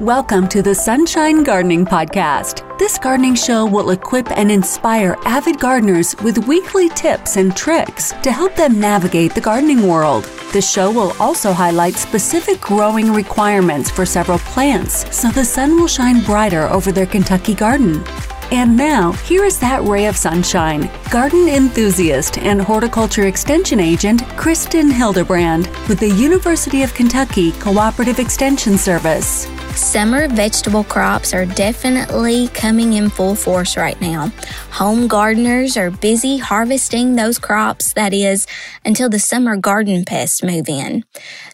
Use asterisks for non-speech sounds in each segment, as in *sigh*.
Welcome to the Sunshine Gardening Podcast. This gardening show will equip and inspire avid gardeners with weekly tips and tricks to help them navigate the gardening world. The show will also highlight specific growing requirements for several plants so the sun will shine brighter over their Kentucky garden. And now, here is that ray of sunshine garden enthusiast and horticulture extension agent Kristin Hildabrand with the University of Kentucky Cooperative Extension Service. Summer vegetable crops are definitely coming in full force right now. Home gardeners are busy harvesting those crops, that is, until the summer garden pests move in.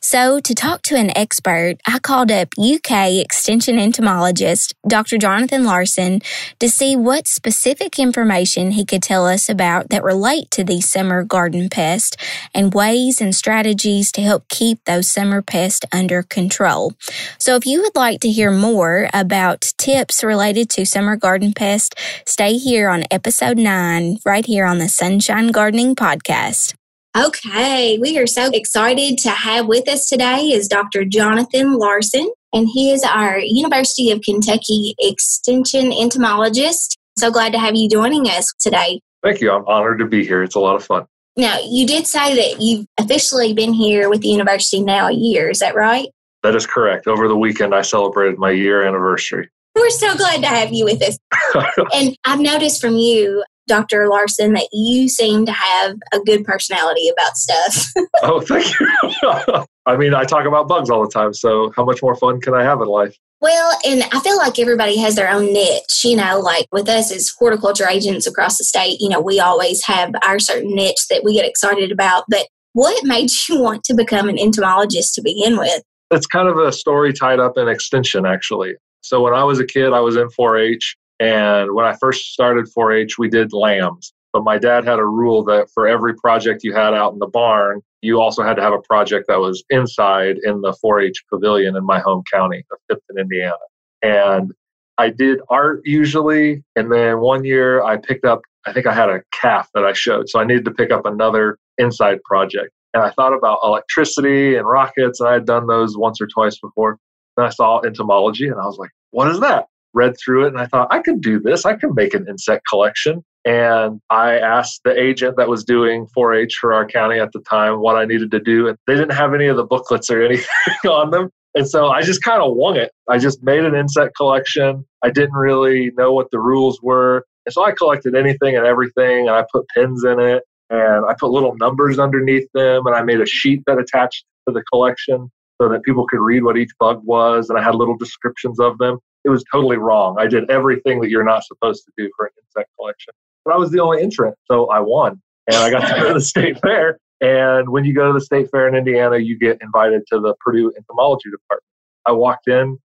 So, to talk to an expert, I called up UK Extension entomologist Dr. Jonathan Larson to see what specific information he could tell us about that relate to these summer garden pests and ways and strategies to help keep those summer pests under control. So, if you would like like to hear more about tips related to summer garden pests, stay here on episode 9, right here on the Sunshine Gardening Podcast. Okay, we are so excited to have with us today is Dr. Jonathan Larson, and he is our University of Kentucky Extension entomologist. So glad to have you joining us today. Thank you. I'm honored to be here. It's a lot of fun. Now, you did say that you've officially been here with the university now a year. Is that right? That is correct. Over the weekend, I celebrated my year anniversary. We're so glad to have you with us. *laughs* and I've noticed from you, Dr. Larson, that you seem to have a good personality about stuff. *laughs* oh, thank you. *laughs* I mean, I talk about bugs all the time, so how much more fun can I have in life? Well, and I feel like everybody has their own niche, you know, like with us as horticulture agents across the state, you know, we always have our certain niche that we get excited about. But what made you want to become an entomologist to begin with? It's kind of a story tied up in extension, actually. So when I was a kid, I was in 4 H. And when I first started 4 H, we did lambs. But my dad had a rule that for every project you had out in the barn, you also had to have a project that was inside in the 4 H pavilion in my home county of Tipton, Indiana. And I did art usually. And then one year I picked up, I think I had a calf that I showed. So I needed to pick up another inside project. And I thought about electricity and rockets, I had done those once or twice before. Then I saw entomology, and I was like, what is that? Read through it, and I thought, I could do this. I can make an insect collection. And I asked the agent that was doing 4 H for our county at the time what I needed to do. And they didn't have any of the booklets or *laughs* anything on them. And so I just kind of wung it. I just made an insect collection. I didn't really know what the rules were. And so I collected anything and everything, and I put pins in it and I put little numbers underneath them, and I made a sheet that attached to the collection so that people could read what each bug was, and I had little descriptions of them. It was totally wrong. I did everything that you're not supposed to do for an insect collection, but I was the only entrant, so I won, and I got to go to the *laughs* state fair. And when you go to the state fair in Indiana, you get invited to the Purdue entomology department. I walked in,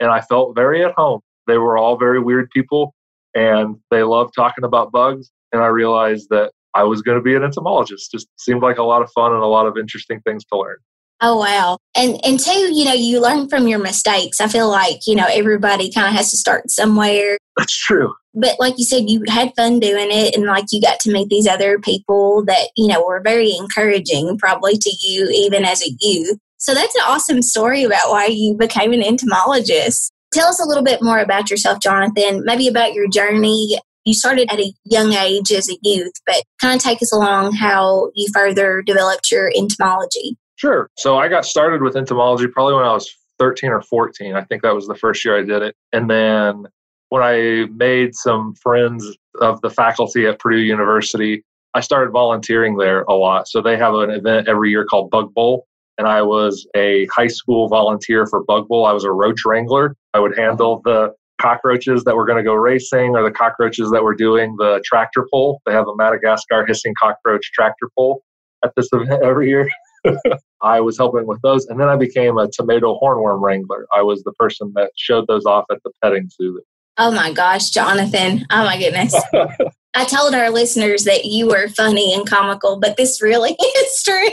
and I felt very at home. They were all very weird people, and they loved talking about bugs. And I realized that I was going to be an entomologist. Just seemed like a lot of fun and a lot of interesting things to learn. Oh wow. And and two, you know, you learn from your mistakes. I feel like, you know, everybody kind of has to start somewhere. That's true. But like you said, you had fun doing it and like you got to meet these other people that, you know, were very encouraging probably to you even as a youth. So that's an awesome story about why you became an entomologist. Tell us a little bit more about yourself, Jonathan, maybe about your journey you started at a young age as a youth, but kind of take us along how you further developed your entomology. Sure. So I got started with entomology probably when I was 13 or 14. I think that was the first year I did it. And then when I made some friends of the faculty at Purdue University, I started volunteering there a lot. So they have an event every year called Bug Bowl. And I was a high school volunteer for Bug Bowl. I was a roach wrangler. I would handle the cockroaches that were going to go racing or the cockroaches that were doing the tractor pull. They have a Madagascar hissing cockroach tractor pull at this event every year. *laughs* I was helping with those. And then I became a tomato hornworm wrangler. I was the person that showed those off at the petting zoo. Oh my gosh, Jonathan. Oh my goodness. *laughs* I told our listeners that you were funny and comical, but this really *laughs* is true.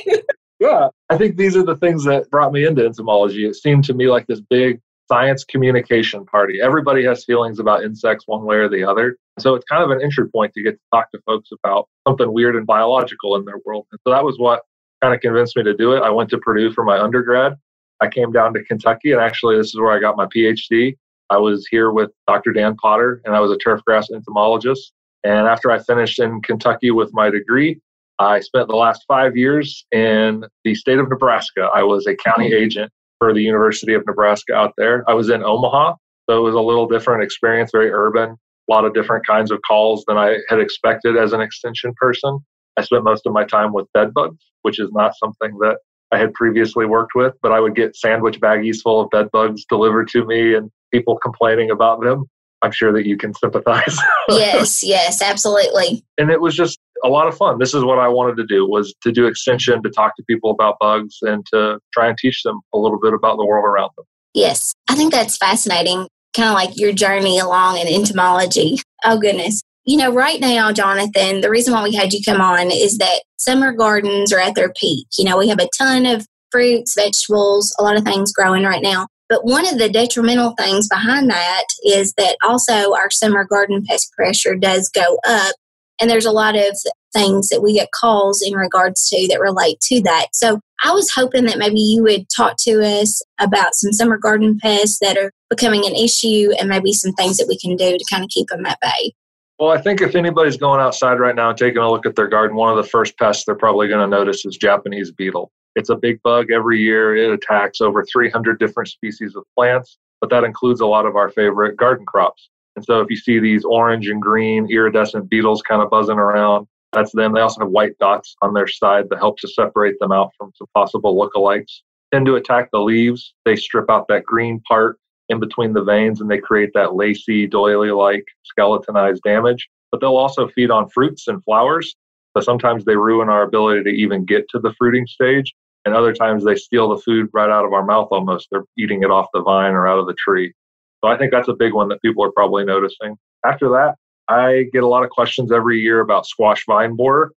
Yeah, I think these are the things that brought me into entomology. It seemed to me like this big science communication party. Everybody has feelings about insects one way or the other. So it's kind of an entry point to get to talk to folks about something weird and biological in their world. And so that was what kind of convinced me to do it. I went to Purdue for my undergrad. I came down to Kentucky, and actually, this is where I got my PhD. I was here with Dr. Dan Potter, and I was a turfgrass entomologist. And after I finished in Kentucky with my degree, I spent the last five years in the state of Nebraska. I was a county hmm. agent for the University of Nebraska out there. I was in Omaha, so it was a little different experience, very urban, a lot of different kinds of calls than I had expected as an extension person. I spent most of my time with bed bugs, which is not something that I had previously worked with, but I would get sandwich baggies full of bed bugs delivered to me and people complaining about them. I'm sure that you can sympathize. *laughs* yes, yes, absolutely. And it was just a lot of fun. This is what I wanted to do was to do extension, to talk to people about bugs and to try and teach them a little bit about the world around them. Yes, I think that's fascinating kind of like your journey along in entomology. Oh, goodness. You know, right now, Jonathan, the reason why we had you come on is that summer gardens are at their peak. You know, we have a ton of fruits, vegetables, a lot of things growing right now. But one of the detrimental things behind that is that also our summer garden pest pressure does go up. And there's a lot of things that we get calls in regards to that relate to that. So I was hoping that maybe you would talk to us about some summer garden pests that are becoming an issue and maybe some things that we can do to kind of keep them at bay. Well, I think if anybody's going outside right now and taking a look at their garden, one of the first pests they're probably going to notice is Japanese beetle. It's a big bug every year. It attacks over 300 different species of plants, but that includes a lot of our favorite garden crops. And so if you see these orange and green iridescent beetles kind of buzzing around, that's them. They also have white dots on their side that help to separate them out from some possible lookalikes. Tend to attack the leaves. They strip out that green part in between the veins and they create that lacy, doily like skeletonized damage. But they'll also feed on fruits and flowers. So sometimes they ruin our ability to even get to the fruiting stage. And other times they steal the food right out of our mouth almost. They're eating it off the vine or out of the tree. So I think that's a big one that people are probably noticing. After that, I get a lot of questions every year about squash vine borer.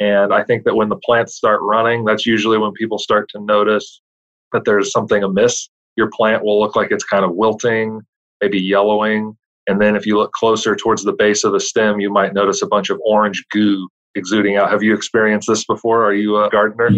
And I think that when the plants start running, that's usually when people start to notice that there's something amiss. Your plant will look like it's kind of wilting, maybe yellowing. And then if you look closer towards the base of the stem, you might notice a bunch of orange goo exuding out. Have you experienced this before? Are you a gardener?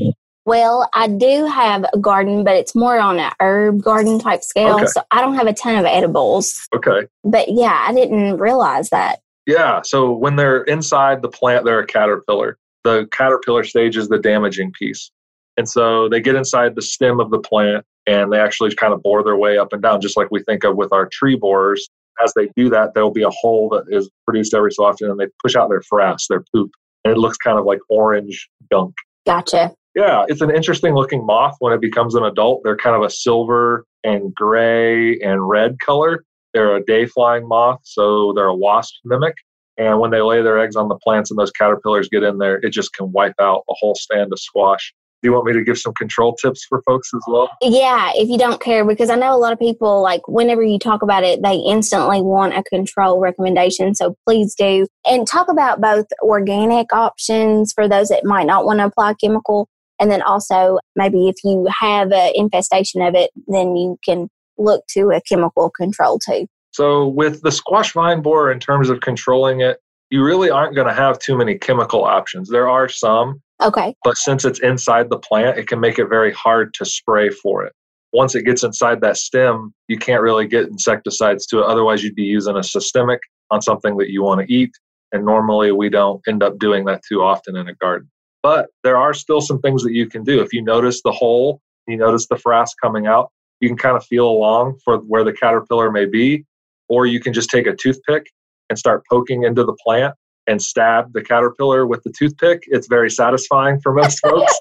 Well, I do have a garden, but it's more on an herb garden type scale. Okay. So I don't have a ton of edibles. Okay. But yeah, I didn't realize that. Yeah. So when they're inside the plant, they're a caterpillar. The caterpillar stage is the damaging piece. And so they get inside the stem of the plant and they actually kind of bore their way up and down, just like we think of with our tree borers. As they do that, there'll be a hole that is produced every so often and they push out their frass, their poop. And it looks kind of like orange gunk. Gotcha. Yeah, it's an interesting looking moth when it becomes an adult. They're kind of a silver and gray and red color. They're a day flying moth, so they're a wasp mimic. And when they lay their eggs on the plants and those caterpillars get in there, it just can wipe out a whole stand of squash. Do you want me to give some control tips for folks as well? Yeah, if you don't care, because I know a lot of people, like, whenever you talk about it, they instantly want a control recommendation. So please do. And talk about both organic options for those that might not want to apply chemical. And then also, maybe if you have an infestation of it, then you can look to a chemical control too. So, with the squash vine borer, in terms of controlling it, you really aren't going to have too many chemical options. There are some. Okay. But since it's inside the plant, it can make it very hard to spray for it. Once it gets inside that stem, you can't really get insecticides to it. Otherwise, you'd be using a systemic on something that you want to eat. And normally, we don't end up doing that too often in a garden. But there are still some things that you can do. If you notice the hole, you notice the frass coming out, you can kind of feel along for where the caterpillar may be, or you can just take a toothpick and start poking into the plant and stab the caterpillar with the toothpick. It's very satisfying for most *laughs* folks.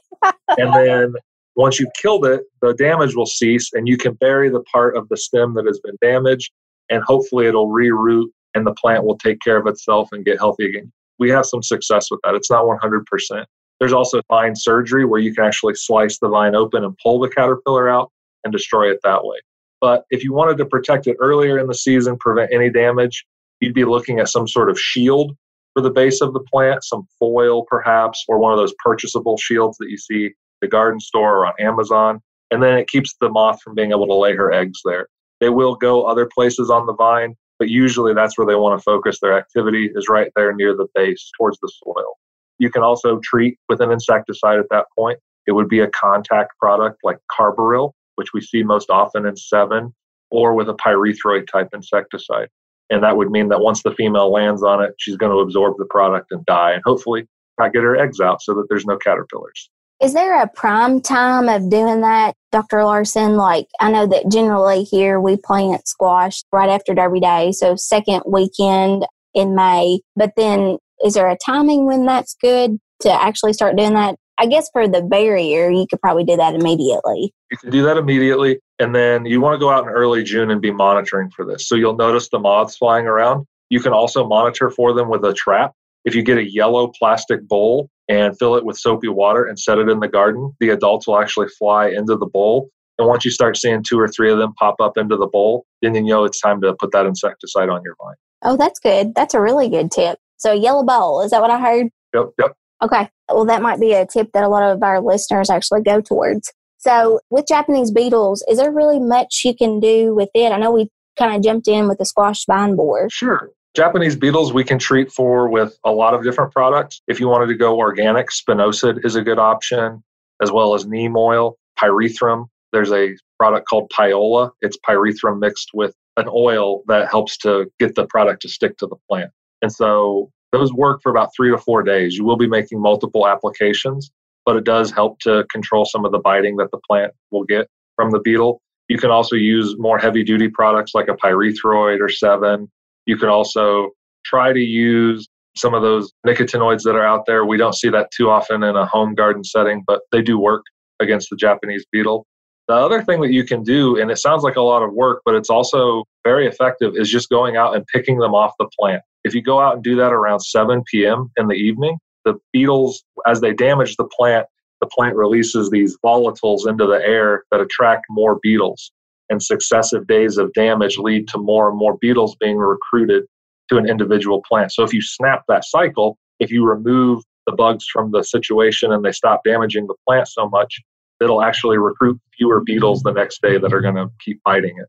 and then once you've killed it, the damage will cease and you can bury the part of the stem that has been damaged and hopefully it'll reroot and the plant will take care of itself and get healthy again. We have some success with that. It's not 100%. There's also vine surgery where you can actually slice the vine open and pull the caterpillar out and destroy it that way. But if you wanted to protect it earlier in the season, prevent any damage, you'd be looking at some sort of shield for the base of the plant, some foil perhaps, or one of those purchasable shields that you see the garden store or on Amazon. And then it keeps the moth from being able to lay her eggs there. They will go other places on the vine, but usually that's where they want to focus their activity is right there near the base towards the soil. You can also treat with an insecticide at that point. It would be a contact product like Carbaryl, which we see most often in Sevin, or with a pyrethroid type insecticide. And that would mean that once the female lands on it, she's going to absorb the product and die, and hopefully not get her eggs out so that there's no caterpillars. Is there a prime time of doing that, Dr. Larson? Like, I know that generally here we plant squash right after Derby Day, so second weekend in May. But then, is there a timing when that's good to actually start doing that? I guess for the barrier, you could probably do that immediately. You can do that immediately. And then you want to go out in early June and be monitoring for this. So you'll notice the moths flying around. You can also monitor for them with a trap. If you get a yellow plastic bowl and fill it with soapy water and set it in the garden, the adults will actually fly into the bowl. And once you start seeing two or three of them pop up into the bowl, then you know it's time to put that insecticide on your vine. Oh, that's good. That's a really good tip. So, yellow bowl, is that what I heard? Yep, yep. Okay. Well, that might be a tip that a lot of our listeners actually go towards. So, with Japanese beetles, is there really much you can do with it? I know we kind of jumped in with the squash vine borer. Sure. Japanese beetles we can treat for with a lot of different products. If you wanted to go organic, spinosad is a good option, as well as neem oil, pyrethrum. There's a product called Pyola. It's pyrethrum mixed with an oil that helps to get the product to stick to the plant. And so those work for about three to four days. You will be making multiple applications, but it does help to control some of the biting that the plant will get from the beetle. You can also use more heavy duty products like a pyrethroid or Sevin. you can also try to use some of those nicotinoids that are out there. We don't see that too often in a home garden setting, but they do work against the Japanese beetle. The other thing that you can do, and it sounds like a lot of work, but it's also very effective, is just going out and picking them off the plant. If you go out and do that around 7 p.m. in the evening, the beetles, as they damage the plant, the plant releases these volatiles into the air that attract more beetles and successive days of damage lead to more and more beetles being recruited to an individual plant. So if you snap that cycle, if you remove the bugs from the situation and they stop damaging the plant so much, it'll actually recruit fewer beetles the next day that are going to keep fighting it.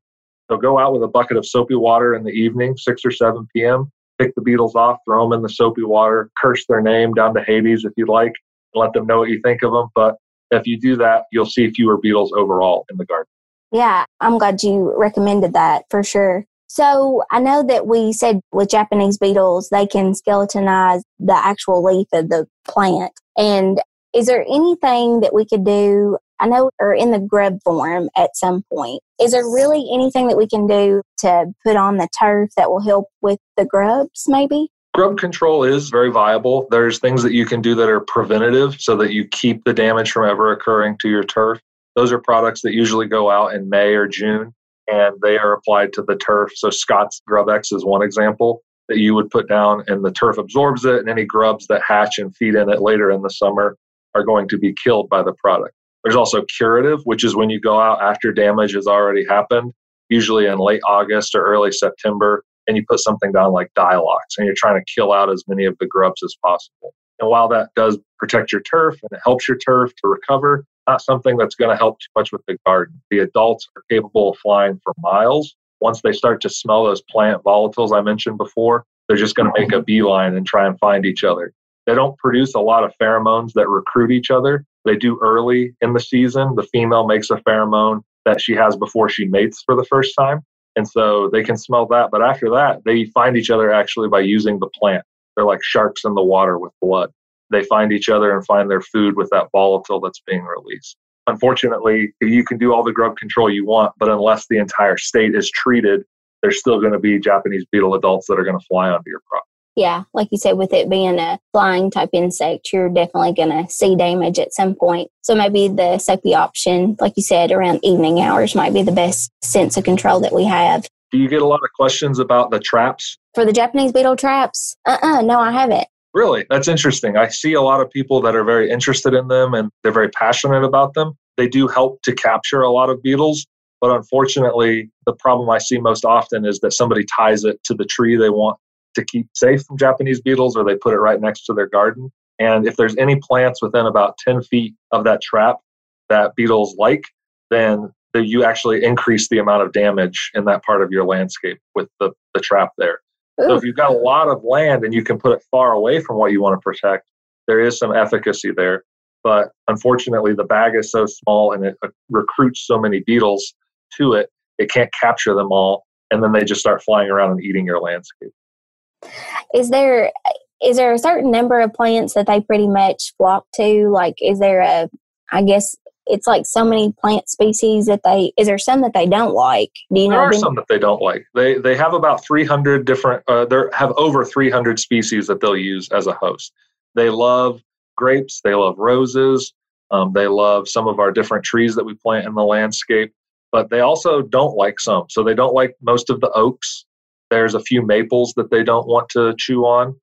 So go out with a bucket of soapy water in the evening, 6 or 7 p.m., pick the beetles off, throw them in the soapy water, curse their name down to Hades if you'd like, let them know what you think of them. But if you do that, you'll see fewer beetles overall in the garden. Yeah, I'm glad you recommended that for sure. So I know that we said with Japanese beetles, they can skeletonize the actual leaf of the plant. And is there anything that we could do? I know or in the grub form at some point. Is there really anything that we can do to put on the turf that will help with the grubs maybe? Grub control is very viable. There's things that you can do that are preventative so that you keep the damage from ever occurring to your turf. Those are products that usually go out in May or June and they are applied to the turf. So Scotts GrubEx is one example that you would put down and the turf absorbs it and any grubs that hatch and feed in it later in the summer are going to be killed by the product. There's also curative, which is when you go out after damage has already happened, usually in late August or early September, and you put something down like Dylox and you're trying to kill out as many of the grubs as possible. And while that does protect your turf and it helps your turf to recover, not something that's going to help too much with the garden. The adults are capable of flying for miles. Once they start to smell those plant volatiles I mentioned before, they're just going to make a mm-hmm. beeline and try and find each other. They don't produce a lot of pheromones that recruit each other. They do early in the season. The female makes a pheromone that she has before she mates for the first time. And so they can smell that. But after that, they find each other actually by using the plant. They're like sharks in the water with blood they find each other and find their food with that volatile that's being released. Unfortunately, you can do all the grub control you want, but unless the entire state is treated, there's still going to be Japanese beetle adults that are going to fly onto your crop. Yeah, like you said, with it being a flying type insect, you're definitely going to see damage at some point. So maybe the soapy option, like you said, around evening hours might be the best sense of control that we have. Do you get a lot of questions about the traps? For the Japanese beetle traps? Uh uh no, I haven't. Really? That's interesting. I see a lot of people that are very interested in them and they're very passionate about them. They do help to capture a lot of beetles, but unfortunately, the problem I see most often is that somebody ties it to the tree they want to keep safe from Japanese beetles or they put it right next to their garden. And if there's any plants within about 10 feet of that trap that beetles like, then you actually increase the amount of damage in that part of your landscape with the, the trap there. So if you've got a lot of land and you can put it far away from what you want to protect, there is some efficacy there. But unfortunately, the bag is so small and it uh, recruits so many beetles to it, it can't capture them all. And then they just start flying around and eating your landscape. Is there is there a certain number of plants that they pretty much flock to? Like, is there a, I guess it's like so many plant species that they, is there some that they don't like? Do you there know? Are some that they don't like. They, they have about 300 different, uh, they have over 300 species that they'll use as a host. They love grapes, they love roses, um, they love some of our different trees that we plant in the landscape, but they also don't like some. So they don't like most of the oaks. There's a few maples that they don't want to chew on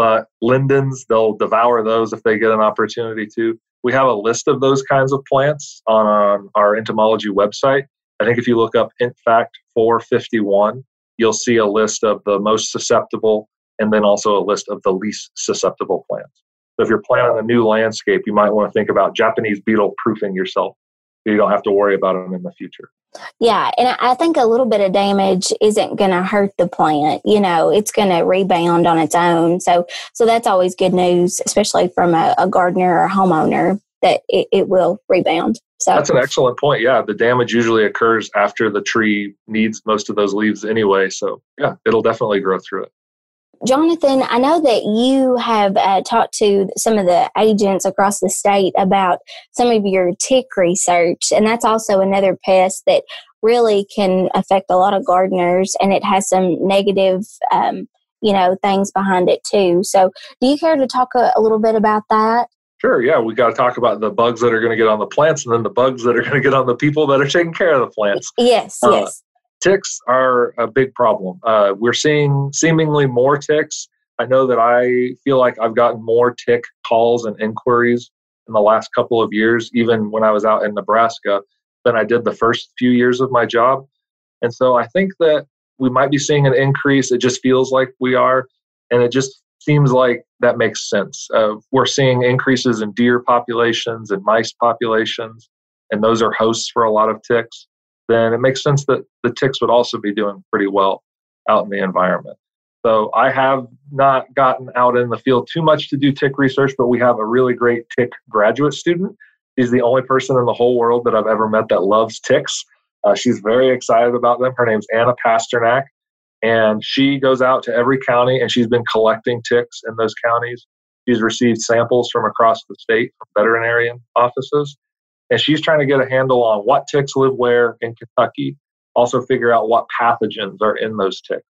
but lindens, they'll devour those if they get an opportunity to. We have a list of those kinds of plants on um, our entomology website. I think if you look up ENTFact 451, you'll see a list of the most susceptible and then also a list of the least susceptible plants. So if you're planting a new landscape, you might want to think about Japanese beetle proofing yourself you don't have to worry about them in the future. Yeah, and I think a little bit of damage isn't going to hurt the plant. You know, it's going to rebound on its own. So, so that's always good news, especially from a, a gardener or a homeowner that it, it will rebound. So that's an excellent point. Yeah, the damage usually occurs after the tree needs most of those leaves anyway. So yeah, it'll definitely grow through it. Jonathan, I know that you have uh, talked to some of the agents across the state about some of your tick research, and that's also another pest that really can affect a lot of gardeners, and it has some negative, um, you know, things behind it too. So, do you care to talk a, a little bit about that? Sure. Yeah, we got to talk about the bugs that are going to get on the plants, and then the bugs that are going to get on the people that are taking care of the plants. Yes. Uh, yes ticks are a big problem. Uh, we're seeing seemingly more ticks. I know that I feel like I've gotten more tick calls and inquiries in the last couple of years, even when I was out in Nebraska, than I did the first few years of my job. And so I think that we might be seeing an increase. It just feels like we are. And it just seems like that makes sense. Uh, we're seeing increases in deer populations and mice populations, and those are hosts for a lot of ticks then it makes sense that the ticks would also be doing pretty well out in the environment. So I have not gotten out in the field too much to do tick research, but we have a really great tick graduate student. She's the only person in the whole world that I've ever met that loves ticks. Uh, she's very excited about them. Her name's Anna Pasternak, and she goes out to every county and she's been collecting ticks in those counties. She's received samples from across the state from veterinarian offices and she's trying to get a handle on what ticks live where in Kentucky, also figure out what pathogens are in those ticks.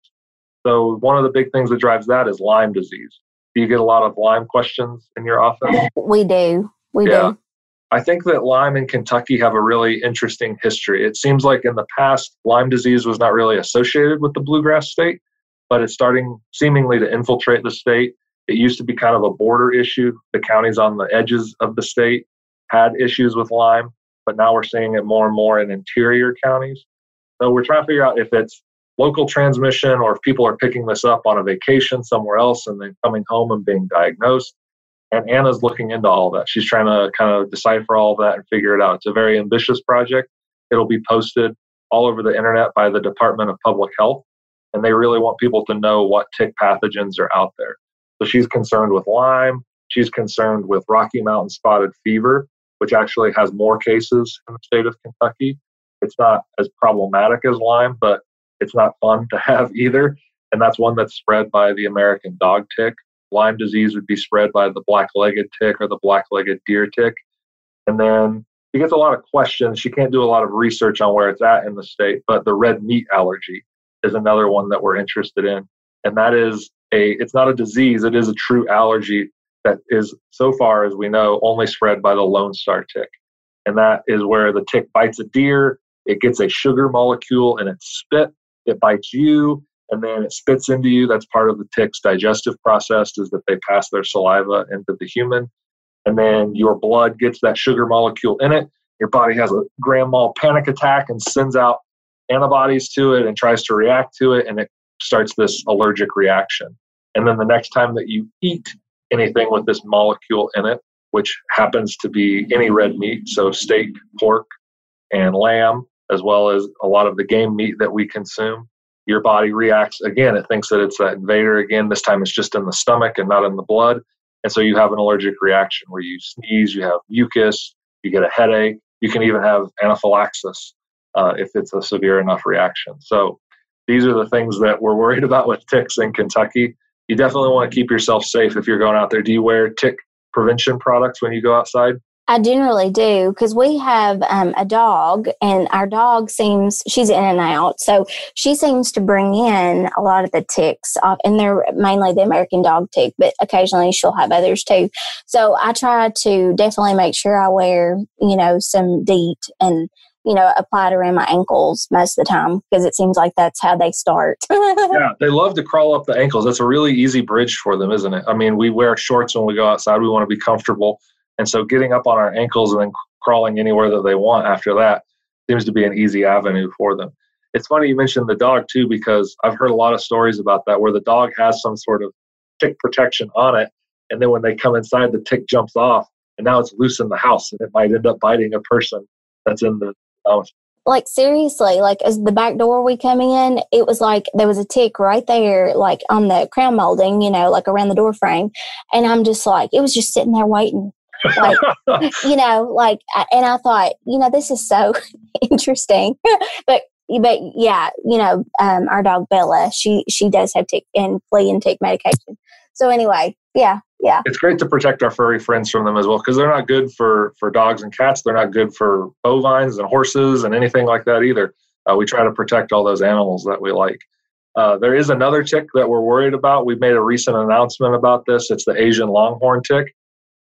So, one of the big things that drives that is Lyme disease. Do you get a lot of Lyme questions in your office? We do. We yeah. do. I think that Lyme in Kentucky have a really interesting history. It seems like in the past, Lyme disease was not really associated with the bluegrass state, but it's starting seemingly to infiltrate the state. It used to be kind of a border issue. The counties on the edges of the state had issues with Lyme, but now we're seeing it more and more in interior counties. So we're trying to figure out if it's local transmission or if people are picking this up on a vacation somewhere else and then coming home and being diagnosed. And Anna's looking into all that. She's trying to kind of decipher all of that and figure it out. It's a very ambitious project. It'll be posted all over the internet by the Department of Public Health. And they really want people to know what tick pathogens are out there. So she's concerned with Lyme. She's concerned with Rocky Mountain spotted fever, which actually has more cases in the state of Kentucky. It's not as problematic as Lyme, but it's not fun to *laughs* have either. And that's one that's spread by the American dog tick. Lyme disease would be spread by the black legged tick or the black legged deer tick. And then she gets a lot of questions. She can't do a lot of research on where it's at in the state, but the red meat allergy is another one that we're interested in. And that is a, it's not a disease, it is a true allergy that is, so far as we know, only spread by the Lone Star tick. And that is where the tick bites a deer, it gets a sugar molecule in its spit, it bites you, and then it spits into you. That's part of the tick's digestive process, is that they pass their saliva into the human. And then your blood gets that sugar molecule in it. Your body has a grand mal panic attack and sends out antibodies to it and tries to react to it, and it starts this allergic reaction. And then the next time that you eat anything with this molecule in it, which happens to be any red meat, so steak, pork, and lamb, as well as a lot of the game meat that we consume. Your body reacts again. It thinks that it's that invader again. This time it's just in the stomach and not in the blood. And so you have an allergic reaction where you sneeze, you have mucus, you get a headache, you can even have anaphylaxis uh, if it's a severe enough reaction. So these are the things that we're worried *laughs* about with ticks in Kentucky. You definitely want to keep yourself safe if you're going out there. Do you wear tick prevention products when you go outside? I generally do because we have um, a dog, and our dog seems she's in and out. So she seems to bring in a lot of the ticks, off, and they're mainly the American dog tick, but occasionally she'll have others too. So I try to definitely make sure I wear, you know, some DEET and you know, apply it around my ankles most of the time because it seems like that's how they start. *laughs* yeah, they love to crawl up the ankles. That's a really easy bridge for them, isn't it? I mean, we wear shorts when we go outside. We want to be comfortable. And so getting up on our ankles and then crawling anywhere that they want after that seems to be an easy avenue for them. It's funny you mentioned the dog too, because I've heard a lot of stories about that where the dog has some sort of tick protection on it. And then when they come inside, the tick jumps off and now it's loose in the house and it might end up biting a person that's in the house. Like seriously, like as the back door we come in, it was like there was a tick right there, like on the crown molding, you know, like around the door frame. And I'm just like, it was just sitting there waiting like *laughs* you know like and i thought you know this is so *laughs* interesting *laughs* but but yeah you know um, our dog bella she she does have tick and flea and tick medication so anyway yeah yeah it's great to protect our furry friends from them as well because they're not good for for dogs and cats they're not good for bovines and horses and anything like that either uh, we try to protect all those animals that we like uh, there is another tick that we're worried about. We've made a recent announcement about this. It's the Asian longhorn tick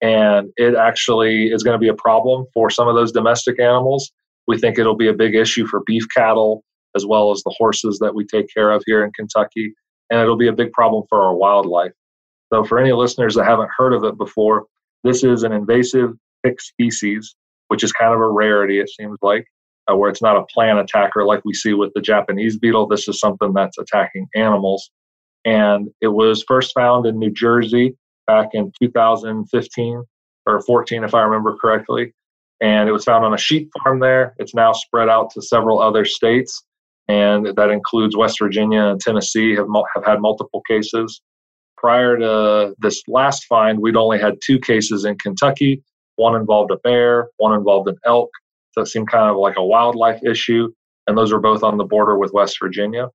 and it actually is going to be a problem for some of those domestic animals. We think it'll be a big issue for beef cattle as well as the horses that we take care of here in Kentucky, and it'll be a big problem for our wildlife. So, for any listeners that haven't heard of it before, this is an invasive tick species, which is kind of a rarity, it seems like, uh, where it's not a plant attacker like we see with the Japanese beetle. This is something that's attacking animals. And it was first found in New Jersey back in 2015 or 14, if I remember correctly. And it was found on a sheep farm there. It's now spread out to several other states, and that includes West Virginia and Tennessee have, have had multiple cases. Prior to this last find, we'd only had two cases in Kentucky. One involved a bear, one involved an elk. So it seemed kind of like a wildlife issue, and those were both on the border with West Virginia.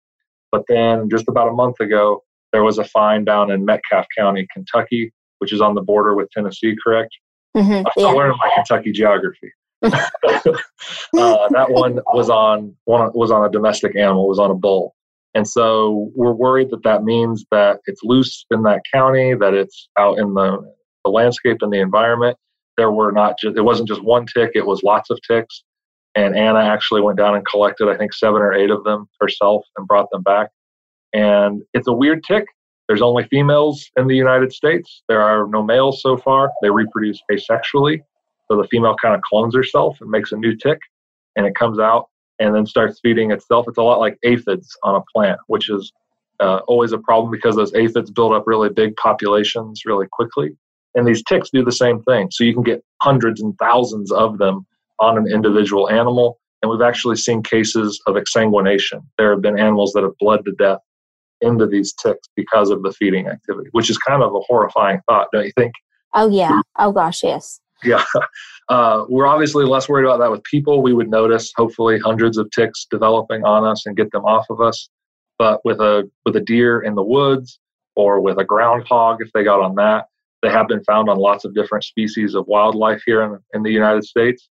But then just about a month ago, there was a find down in Metcalfe County, Kentucky, which is on the border with Tennessee, correct? Mm-hmm, I'm still yeah. learning my Kentucky geography. *laughs* *laughs* uh, that one was on one was on a domestic animal, was on a bull, and so we're worried that that means that it's loose in that county, that it's out in the, the landscape and the environment. There were not just it wasn't just one tick; it was lots of ticks. And Anna actually went down and collected, I think, seven or eight of them herself and brought them back. And it's a weird tick. There's only females in the United States. There are no males so far. They reproduce asexually. So the female kind of clones herself and makes a new tick, and it comes out and then starts feeding itself. It's a lot like aphids on a plant, which is uh, always a problem because those aphids build up really big populations really quickly. And these ticks do the same thing. So you can get hundreds and thousands of them on an individual animal. And we've actually seen cases of exsanguination. There have been animals that have bled to death into these ticks because of the feeding activity, which is kind of a horrifying thought, don't you think? Oh, yeah. Oh, gosh, yes. Yeah. *laughs* Uh, we're obviously less worried about that with people. We would notice, hopefully, hundreds of ticks developing on us and get them off of us. But with a with a deer in the woods or with a groundhog, if they got on that, they have been found on lots of different species of wildlife here in, in the United States.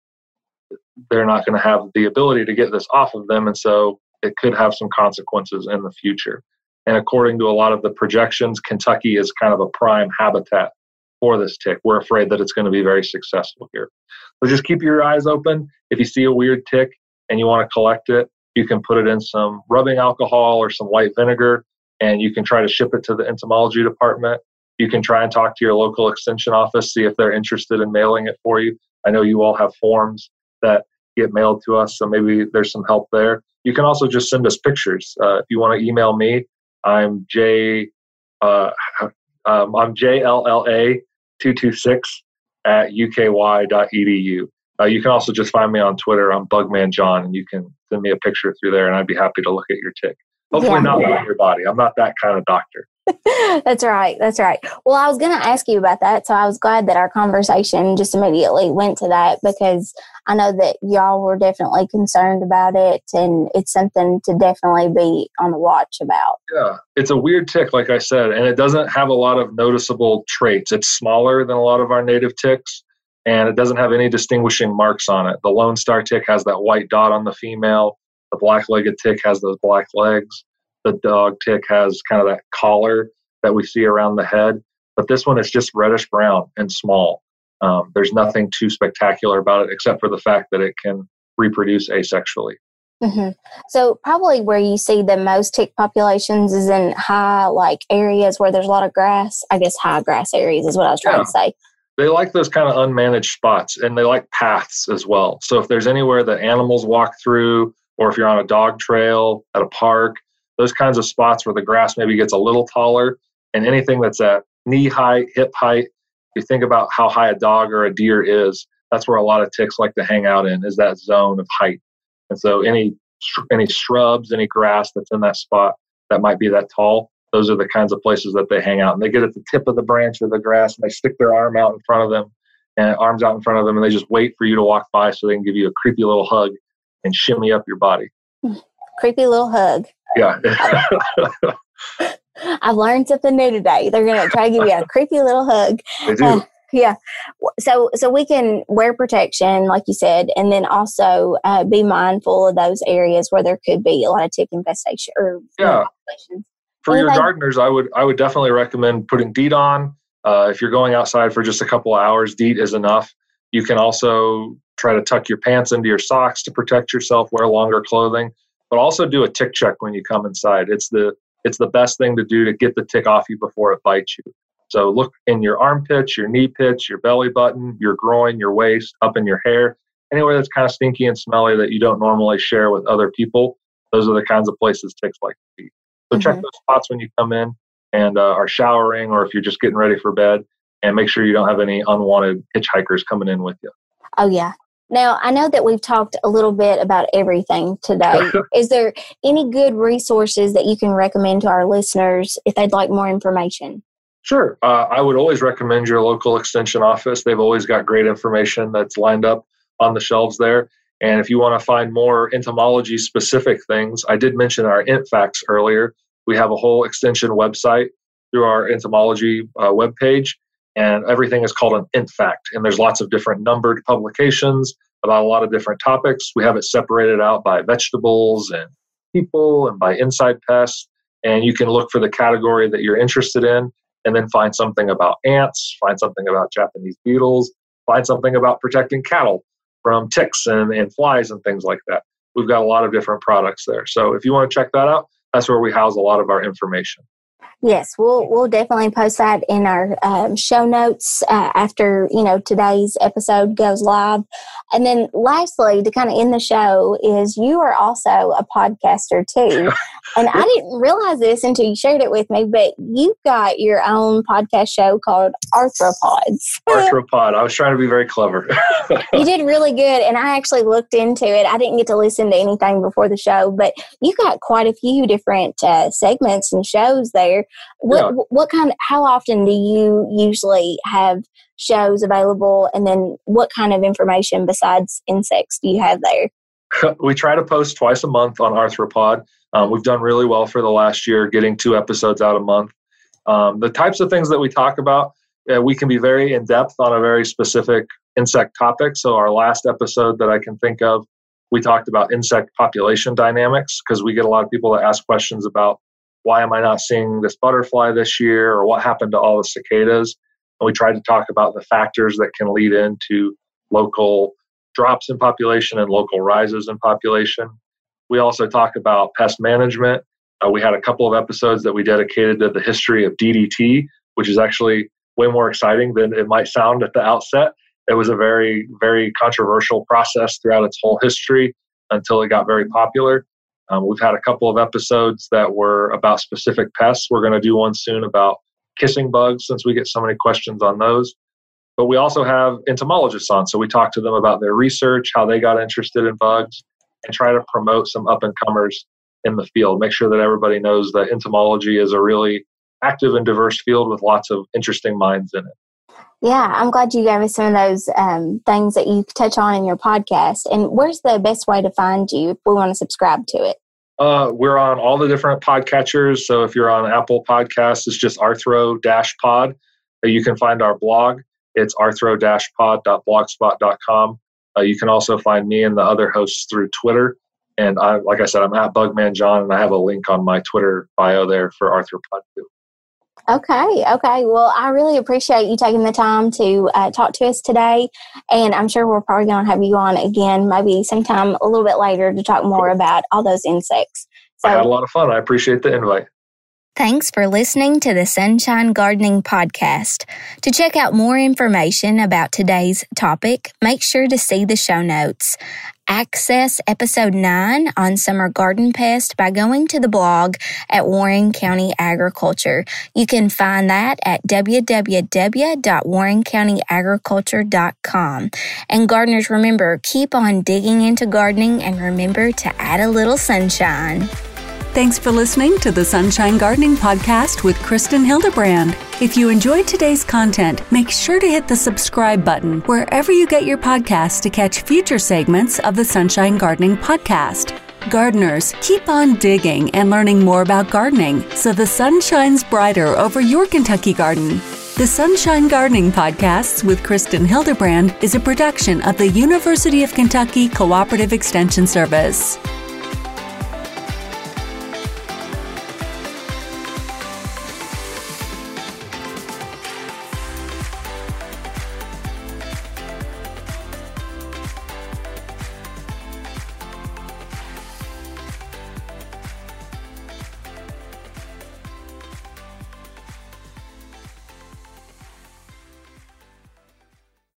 They're not going to have the ability to get this off of them, and so it could have some consequences in the future. And according to a lot of the projections, Kentucky is kind of a prime habitat for this tick. We're afraid that it's going to be very successful here. So just keep your eyes open. If you see a weird tick and you want to collect it, you can put it in some rubbing alcohol or some white vinegar and you can try to ship it to the entomology department. You can try and talk to your local extension office, see if they're interested in mailing it for you. I know you all have forms that get mailed to us, so maybe there's some help there. You can also just send us pictures. Uh, if you want to email me, I'm J. Uh, *laughs* um, I'm JLLA two two six at uky.edu. Uh, you can also just find me on Twitter. I'm Bugman John, and you can send me a picture through there, and I'd be happy to look at your tick. Hopefully, yeah. not on your body. I'm not that kind of doctor. *laughs* that's right. That's right. Well, I was going to ask you about that. So I was glad that our conversation just immediately went to that because I know that y'all were definitely concerned about it and it's something to definitely be on the watch about. Yeah, it's a weird tick, like I said, and it doesn't have a lot of noticeable traits. It's smaller than a lot of our native ticks and it doesn't have any distinguishing marks on it. The Lone Star tick has that white dot on the female, the black legged tick has those black legs the dog tick has kind of that collar that we see around the head, but this one is just reddish brown and small. Um, there's nothing too spectacular about it except for the fact that it can reproduce asexually. Mm-hmm. So probably where you see the most tick populations is in high like areas where there's a lot of grass. I guess high grass areas is what I was trying yeah. to say. They like those kind of unmanaged spots and they like paths as well. So if there's anywhere that animals walk through or if you're on a dog trail at a park, those kinds of spots where the grass maybe gets a little taller and anything that's at knee height, hip height, if you think about how high a dog or a deer is, that's where a lot of ticks like to hang out in is that zone of height. And so any any shrubs, any grass that's in that spot that might be that tall, those are the kinds of places that they hang out. And they get at the tip of the branch or the grass and they stick their arm out in front of them and arms out in front of them and they just wait for you to walk by so they can give you a creepy little hug and shimmy up your body. Hmm. Creepy little hug. Yeah. *laughs* I've learned something new today. They're going to try to give you a creepy little hug. *laughs* They do. Uh, yeah. So so we can wear protection, like you said, and then also uh, be mindful of those areas where there could be a lot of tick infestation or yeah. For Anything? your gardeners, I would I would definitely recommend putting DEET on. Uh, if you're going outside for just a couple of hours, DEET is enough. You can also try to tuck your pants into your socks to protect yourself. Wear longer clothing but also do a tick check when you come inside. It's the it's the best thing to do to get the tick off you before it bites you. So look in your armpits, your knee pits, your belly button, your groin, your waist, up in your hair, anywhere that's kind of stinky and smelly that you don't normally share with other people. Those are the kinds of places ticks like to be. So mm-hmm. check those spots when you come in and uh, are showering, or if you're just getting ready for bed, and make sure you don't have any unwanted hitchhikers coming in with you. Oh yeah, now, I know that we've talked a little bit about everything today. *laughs* Is there any good resources that you can recommend to our listeners if they'd like more information? Sure. Uh, I would always recommend your local extension office. They've always got great information that's lined up on the shelves there. And if you want to find more entomology specific things, I did mention our ENTFacts earlier. We have a whole extension website through our entomology uh, webpage and everything is called an int fact. And there's lots of different numbered publications about a lot of different topics. We have it separated out by vegetables and people and by inside pests. And you can look for the category that you're interested in and then find something about ants find something about japanese beetles find something about protecting cattle from ticks and, and flies and things like that. We've got a lot of different products there. So if you want to check that out that's where we house a lot of our information Yes, we'll we'll definitely post that in our um, show notes uh, after you know today's episode goes live. And then, lastly, to kind of end the show, is you are also a podcaster too. *laughs* and I didn't realize this until you shared it with me, but you've got your own podcast show called Arthropods. *laughs* Arthropod. I was trying to be very clever. you did really good, and I actually looked into it. I didn't get to listen to anything before the show, but you got quite a few different uh, segments and shows there. What yeah. what kind? Of, how often do you usually have shows available, and then what kind of information besides insects do you have there? *laughs* we try to post twice a month on Arthropod. Um, we've done really well for the last year, getting two episodes out a month. Um, the types of things that we talk about, uh, we can be very in depth on a very specific insect topic. So, our last episode that I can think of, we talked about insect population dynamics because we get a lot of people that ask questions about why am I not seeing this butterfly this year or what happened to all the cicadas. And we tried to talk about the factors that can lead into local drops in population and local rises in population. We also talk about pest management. Uh, we had a couple of episodes that we dedicated to the history of DDT, which is actually way more exciting than it might sound at the outset. It was a very, very controversial process throughout its whole history until it got very popular. Um, we've had a couple of episodes that were about specific pests. We're going to do one soon about kissing bugs since we get so many questions on those. But we also have entomologists on. So we talk to them about their research, how they got interested in bugs, and try to promote some up and comers in the field. Make sure that everybody knows that entomology is a really active and diverse field with lots of interesting minds in it. Yeah, I'm glad you gave us some of those um, things that you touch on in your podcast. And where's the best way to find you if we want to subscribe to it? Uh, we're on all the different podcatchers. So if you're on Apple Podcasts, it's just arthro pod. Uh, you can find our blog. It's arthro pod.blogspot.com. Uh, you can also find me and the other hosts through Twitter. And I, like I said, I'm at Bugman John, and I have a link on my Twitter bio there for Arthropod too. Okay, okay. Well, I really appreciate you taking the time to uh, talk to us today. And I'm sure we're probably going to have you on again, maybe sometime a little bit later to talk more about all those insects. So, I had a lot of fun. I appreciate the invite. Thanks for listening to the Sunshine Gardening Podcast. To check out more information about today's topic, make sure to see the show notes. Access episode 9 on summer garden pest by going to the blog at Warren County Agriculture. You can find that at www.warrencountyagriculture.com. And gardeners, remember, keep on digging into gardening and remember to add a little sunshine. Thanks for listening to the Sunshine Gardening Podcast with Kristin Hildabrand. If you enjoyed today's content, make sure to hit the subscribe button wherever you get your podcasts to catch future segments of the Sunshine Gardening Podcast. Gardeners, keep on digging and learning more about gardening so the sun shines brighter over your Kentucky garden. The Sunshine Gardening Podcasts with Kristin Hildabrand is a production of the University of Kentucky Cooperative Extension Service.